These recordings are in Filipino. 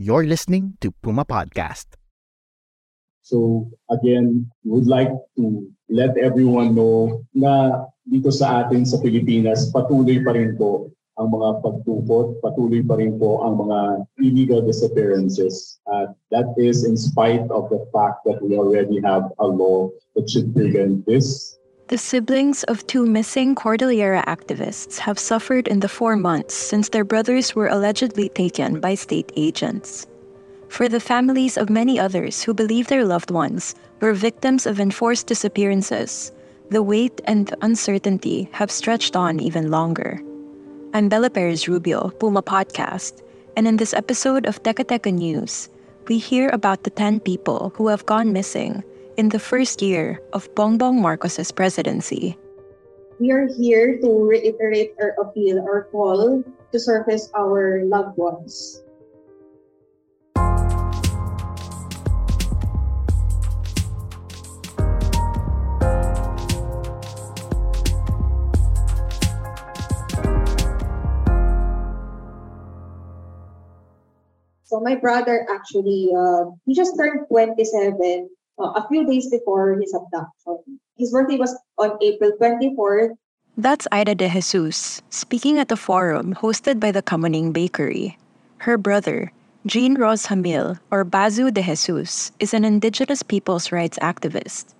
You're listening to Puma Podcast. So again, we would like to let everyone know na dito sa atin sa Pilipinas, patuloy pa rin po ang mga pagtupot, patuloy pa rin po ang mga illegal disappearances. Uh, that is in spite of the fact that we already have a law that should prevent this. The siblings of two missing Cordillera activists have suffered in the four months since their brothers were allegedly taken by state agents. For the families of many others who believe their loved ones were victims of enforced disappearances, the wait and uncertainty have stretched on even longer. I'm Bella Perez Rubio, Puma Podcast, and in this episode of Teka Teka News, we hear about the 10 people who have gone missing in the first year of Bongbong Marcos's presidency. We are here to reiterate our appeal, our call to surface our loved ones. So my brother actually, uh, he just turned 27 uh, a few days before his abduction. His birthday was on April 24th. That's Ida de Jesus speaking at a forum hosted by the Kamuning Bakery. Her brother, Jean Ros Hamil, or Bazu de Jesus, is an indigenous people's rights activist.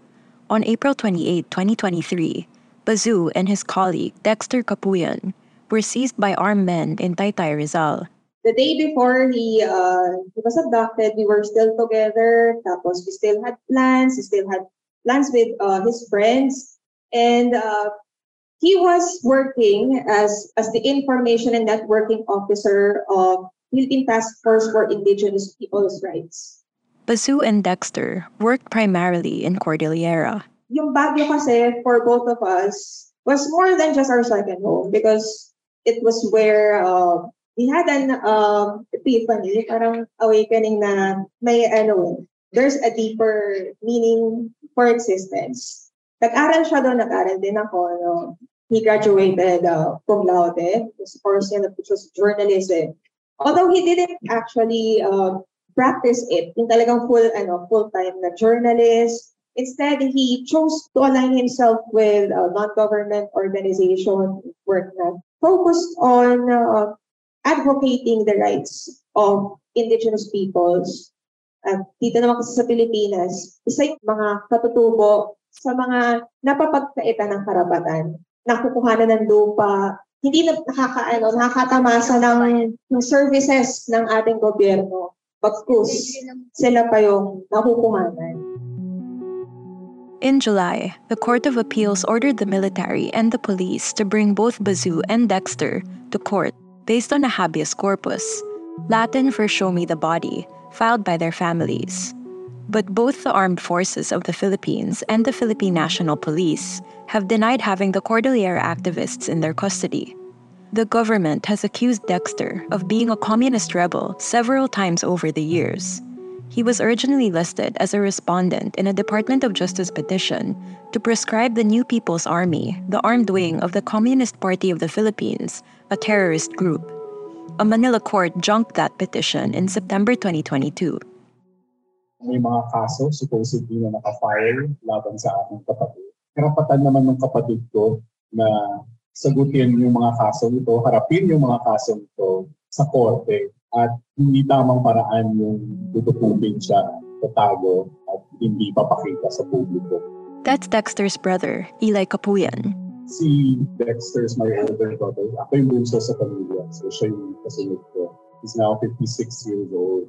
On April 28, 2023, Bazu and his colleague Dexter Capuyan were seized by armed men in Taytay Rizal the day before he uh, he was abducted, we were still together. Tapos we still had plans. We still had plans with uh, his friends, and uh, he was working as as the information and networking officer of Philippine Task Force for Indigenous Peoples' Rights. Basu and Dexter worked primarily in Cordillera. Yung Baguio kasi for both of us was more than just our second home because it was where uh, we had an um, epiphany, parang awakening na may ano, there's a deeper meaning for existence. Nag-aral siya doon, nag-aral din ako. No? He graduated uh, cum laude, of course, yun, which was journalism. Although he didn't actually uh, practice it, yung talagang full, ano, full-time na journalist. Instead, he chose to align himself with a non-government organization work na focused on uh, advocating the rights of indigenous peoples. At dito naman kasi sa Pilipinas, isa yung mga katutubo sa mga napapagkaitan ng karapatan, nakukuhanan ng lupa, hindi na nakakaano, nakakatamasa ng, ng services ng ating gobyerno. Pagkus, sila pa yung nakukuhanan. In July, the Court of Appeals ordered the military and the police to bring both Bazu and Dexter to court based on a habeas corpus, Latin for Show Me the Body, filed by their families. But both the armed forces of the Philippines and the Philippine National Police have denied having the Cordillera activists in their custody. The government has accused Dexter of being a communist rebel several times over the years. He was originally listed as a respondent in a Department of Justice petition to prescribe the New People's Army, the armed wing of the Communist Party of the Philippines, a terrorist group. A Manila court junked that petition in September 2022. May mga kaso supposedly na nakafile laban sa aking kapatid. Karapatan naman ng kapatid ko na sagutin yung mga kaso nito, harapin yung mga kaso nito sa korte at hindi tamang paraan yung tutupugin siya, tatago at hindi papakita sa publiko. That's Dexter's brother, Eli Capuyan. si Dexter is my older brother. Ako yung bunso sa pamilya. So siya yung kasunod ko. He's now 56 years old.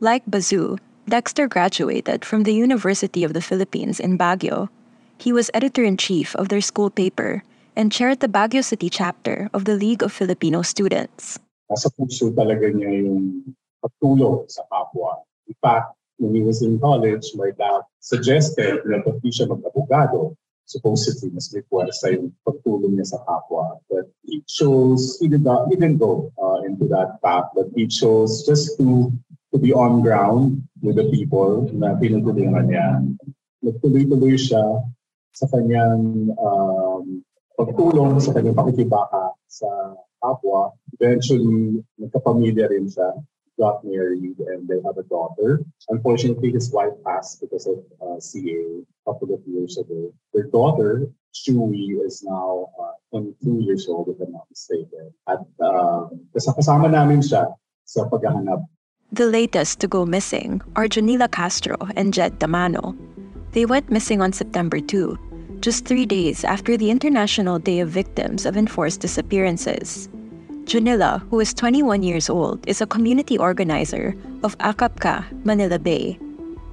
Like Bazu, Dexter graduated from the University of the Philippines in Baguio. He was editor-in-chief of their school paper, and chaired the Baguio City chapter of the League of Filipino Students. Nasa puso talaga niya yung pagtulong sa kapwa. In fact, when he was in college, my dad suggested na pati siya mag-abogado. Supposedly, mas may puwersa yung pagtulong niya sa kapwa. But he chose, he, did not, he didn't go uh, into that path, but he chose just to to be on ground with the people na tinutulungan niya. Nagtuloy-tuloy siya sa kanyang um, pagtulong, sa kanyang pakikibaka sa kapwa. Eventually, nagkapamilya rin siya got married and they have a daughter. Unfortunately, his wife passed because of uh, CA a couple of years ago. Their daughter, Chewy, is now uh, 22 years old, if I'm not mistaken. At uh, kasama namin siya sa paghahanap. The latest to go missing are Janila Castro and Jed Damano. They went missing on September 2, just three days after the International Day of Victims of Enforced Disappearances. Junilla, who is 21 years old, is a community organizer of Akapka, Manila Bay.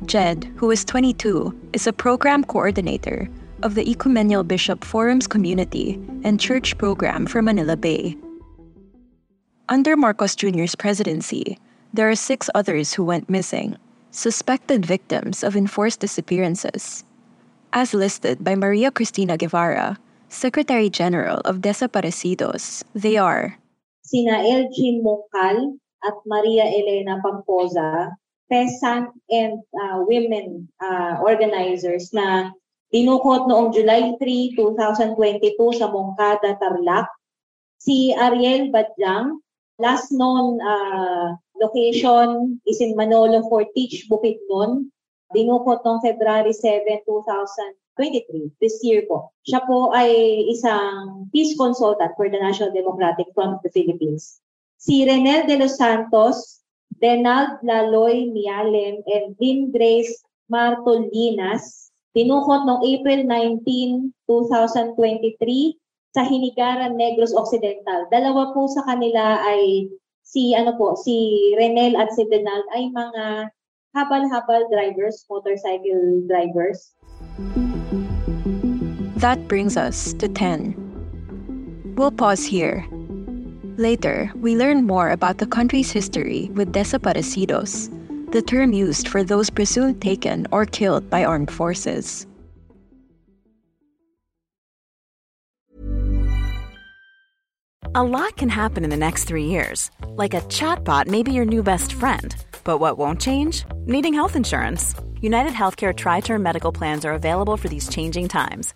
Jed, who is 22, is a program coordinator of the Ecumenial Bishop Forum's community and church program for Manila Bay. Under Marcos Jr.'s presidency, there are six others who went missing, suspected victims of enforced disappearances. As listed by Maria Cristina Guevara, Secretary General of Desaparecidos, they are sina Elgin Mongkal at Maria Elena Pamposa, peasant and uh, women uh, organizers na dinukot noong July 3, 2022 sa Mongkada, Tarlac. Si Ariel Badjang, last known uh, location is in Manolo Fortich, Bukidnon. Dinukot noong February 7, 2000 23, this year po. Siya po ay isang peace consultant for the National Democratic Front of the Philippines. Si Renel de los Santos, Denald Laloy Mialem, and Lynn Grace Martolinas, tinukot noong April 19, 2023 sa Hinigaran Negros Occidental. Dalawa po sa kanila ay si ano po, si Renel at si Denald ay mga habal-habal drivers, motorcycle drivers. That brings us to 10. We'll pause here. Later, we learn more about the country's history with desaparecidos, the term used for those presumed taken or killed by armed forces. A lot can happen in the next three years. Like a chatbot may be your new best friend. But what won't change? Needing health insurance. United Healthcare Tri Term Medical Plans are available for these changing times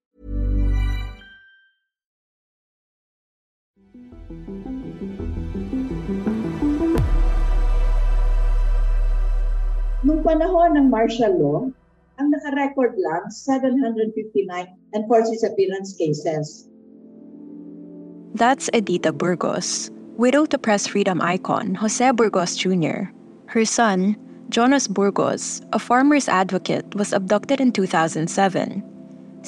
Nung panahon ng martial law, ang naka-record lang 759 enforced disappearance cases. That's Edita Burgos, widow to press freedom icon Jose Burgos Jr. Her son, Jonas Burgos, a farmer's advocate, was abducted in 2007.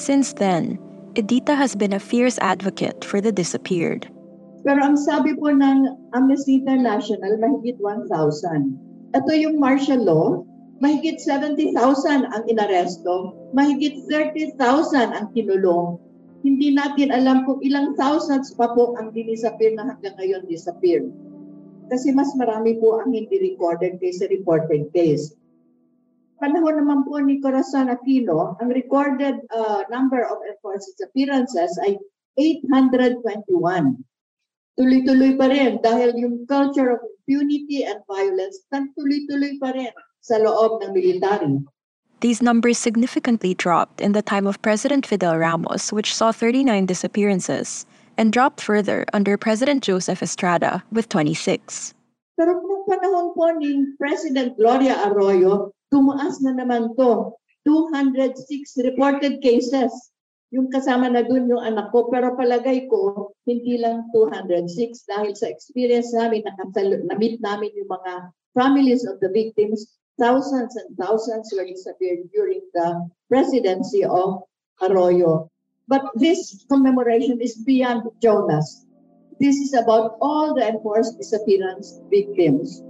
Since then, Edita has been a fierce advocate for the disappeared. Pero ang sabi po ng Amnesty International, mahigit 1,000. Ito yung martial law, mahigit 70,000 ang inaresto, mahigit 30,000 ang kinulong. Hindi natin alam kung ilang thousands pa po ang dinisappear na hanggang ngayon disappear. Kasi mas marami po ang hindi recorded kaysa reported case. Panahon naman po ni Corazon Aquino, ang recorded uh, number of enforced disappearances ay 821 tuloy-tuloy pa rin dahil yung culture of impunity and violence tuloy-tuloy pa rin sa loob ng military. These numbers significantly dropped in the time of President Fidel Ramos, which saw 39 disappearances, and dropped further under President Joseph Estrada with 26. Pero nung panahon po ni President Gloria Arroyo, tumaas na naman to. 206 reported cases. Yung kasama na dun yung anak ko. Pero palagay ko, hindi lang 206 dahil sa experience namin, na-meet namin yung mga families of the victims thousands and thousands were disappeared during the presidency of Arroyo. But this commemoration is beyond Jonas. This is about all the enforced disappearance victims.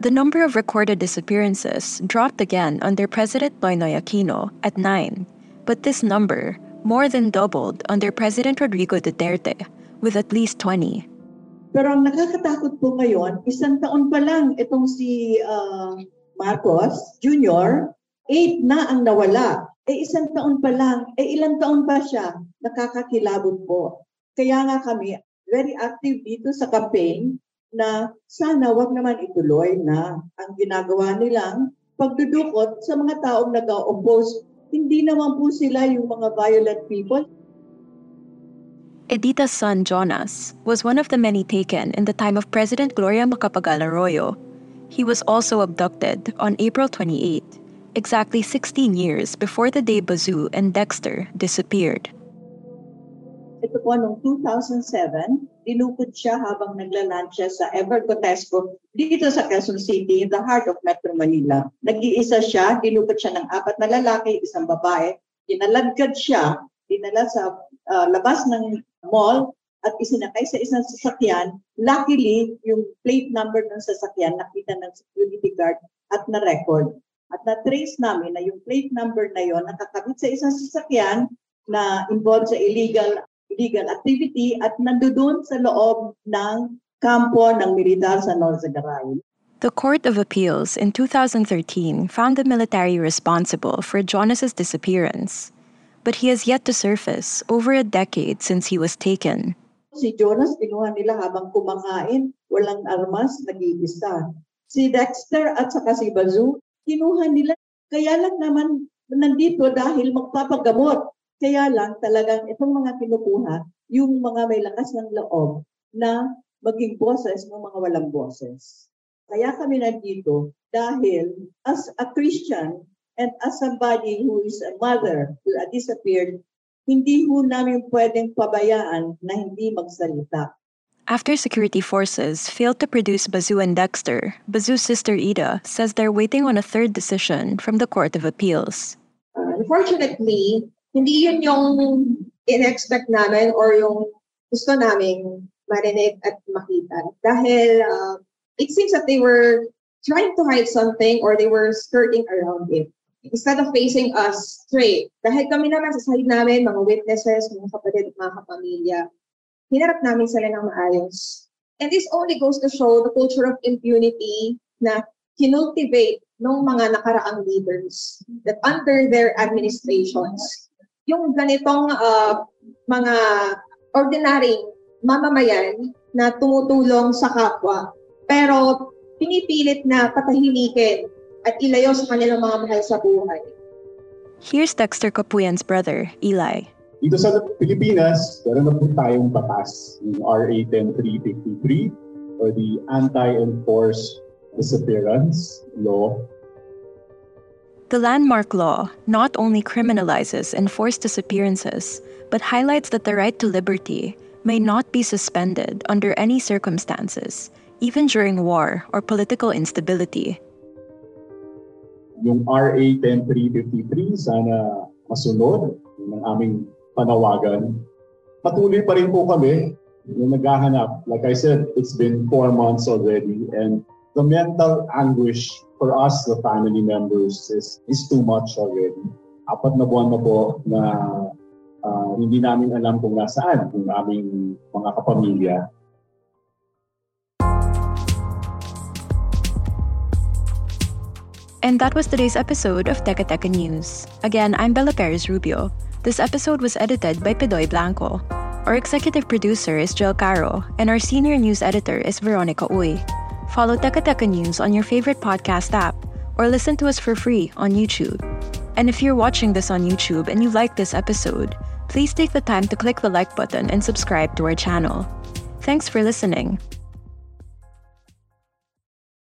The number of recorded disappearances dropped again under President Noynoy Aquino at nine, but this number more than doubled under President Rodrigo Duterte with at least 20. Pero ang nakakatakot po ngayon, isang taon pa lang itong si uh, Marcos Jr., 8 na ang nawala. Eh isang taon pa lang, eh ilang taon pa siya, nakakakilabot po. Kaya nga kami very active dito sa campaign na sana wag naman ituloy na ang ginagawa nilang pagdudukot sa mga taong nag-oppose. Hindi naman po sila yung mga violent people. Edita's son Jonas was one of the many taken in the time of President Gloria Macapagal Arroyo he was also abducted on April 28, exactly 16 years before the day Bazoo and Dexter disappeared. Ito po, noong 2007, dinukod siya habang naglalunch siya sa Evergotesco dito sa Quezon City, in the heart of Metro Manila. Nag-iisa siya, dinukod siya ng apat na lalaki, isang babae. Dinaladkad siya, dinala sa uh, labas ng mall at isinakay sa isang sasakyan. Luckily, yung plate number ng sasakyan nakita ng security guard at na-record. At na-trace namin na yung plate number na yon nakakabit sa isang sasakyan na involved sa illegal illegal activity at nandoon sa loob ng kampo ng militar sa Norzagaray. The Court of Appeals in 2013 found the military responsible for Jonas's disappearance, but he has yet to surface over a decade since he was taken. Si Jonas, kinuha nila habang kumakain, walang armas, nag-iisa. Si Dexter at saka si Bazoo, kinuha nila. Kaya lang naman nandito dahil magpapagamot. Kaya lang talagang itong mga kinukuha, yung mga may lakas ng loob na maging boses ng mga walang boses. Kaya kami nandito dahil as a Christian and as somebody who is a mother who disappeared, hindi ho namin pwedeng pabayaan na hindi magsalita. After security forces failed to produce Bazoo and Dexter, Bazoo's sister Ida says they're waiting on a third decision from the Court of Appeals. Uh, unfortunately, hindi yun yung in-expect namin or yung gusto namin marinig at makita. Dahil uh, it seems that they were trying to hide something or they were skirting around it instead of facing us straight, dahil kami naman sa side namin, mga witnesses, mga kapatid, mga kapamilya, hinarap namin sila ng maayos. And this only goes to show the culture of impunity na kinultivate ng mga nakaraang leaders that under their administrations, yung ganitong uh, mga ordinary mamamayan na tumutulong sa kapwa, pero pinipilit na patahimikin at ilayo sa kanilang mga mahal sa buhay. Here's Dexter Capuyan's brother, Eli. Dito sa Pilipinas, meron na po tayong batas, yung RA 10353 or the Anti-Enforced Disappearance Law. The landmark law not only criminalizes enforced disappearances, but highlights that the right to liberty may not be suspended under any circumstances, even during war or political instability. Yung RA 10353 sana masunod ng aming panawagan. Patuloy pa rin po kami yung naghahanap. Like I said, it's been four months already and the mental anguish for us, the family members, is, is too much already. Apat na buwan na po na uh, hindi namin alam kung nasaan yung aming mga kapamilya. And that was today's episode of Teka Teka News. Again, I'm Bella Perez Rubio. This episode was edited by Pedoy Blanco. Our executive producer is Jill Caro, and our senior news editor is Veronica Uy. Follow Teka Teka News on your favorite podcast app, or listen to us for free on YouTube. And if you're watching this on YouTube and you like this episode, please take the time to click the like button and subscribe to our channel. Thanks for listening.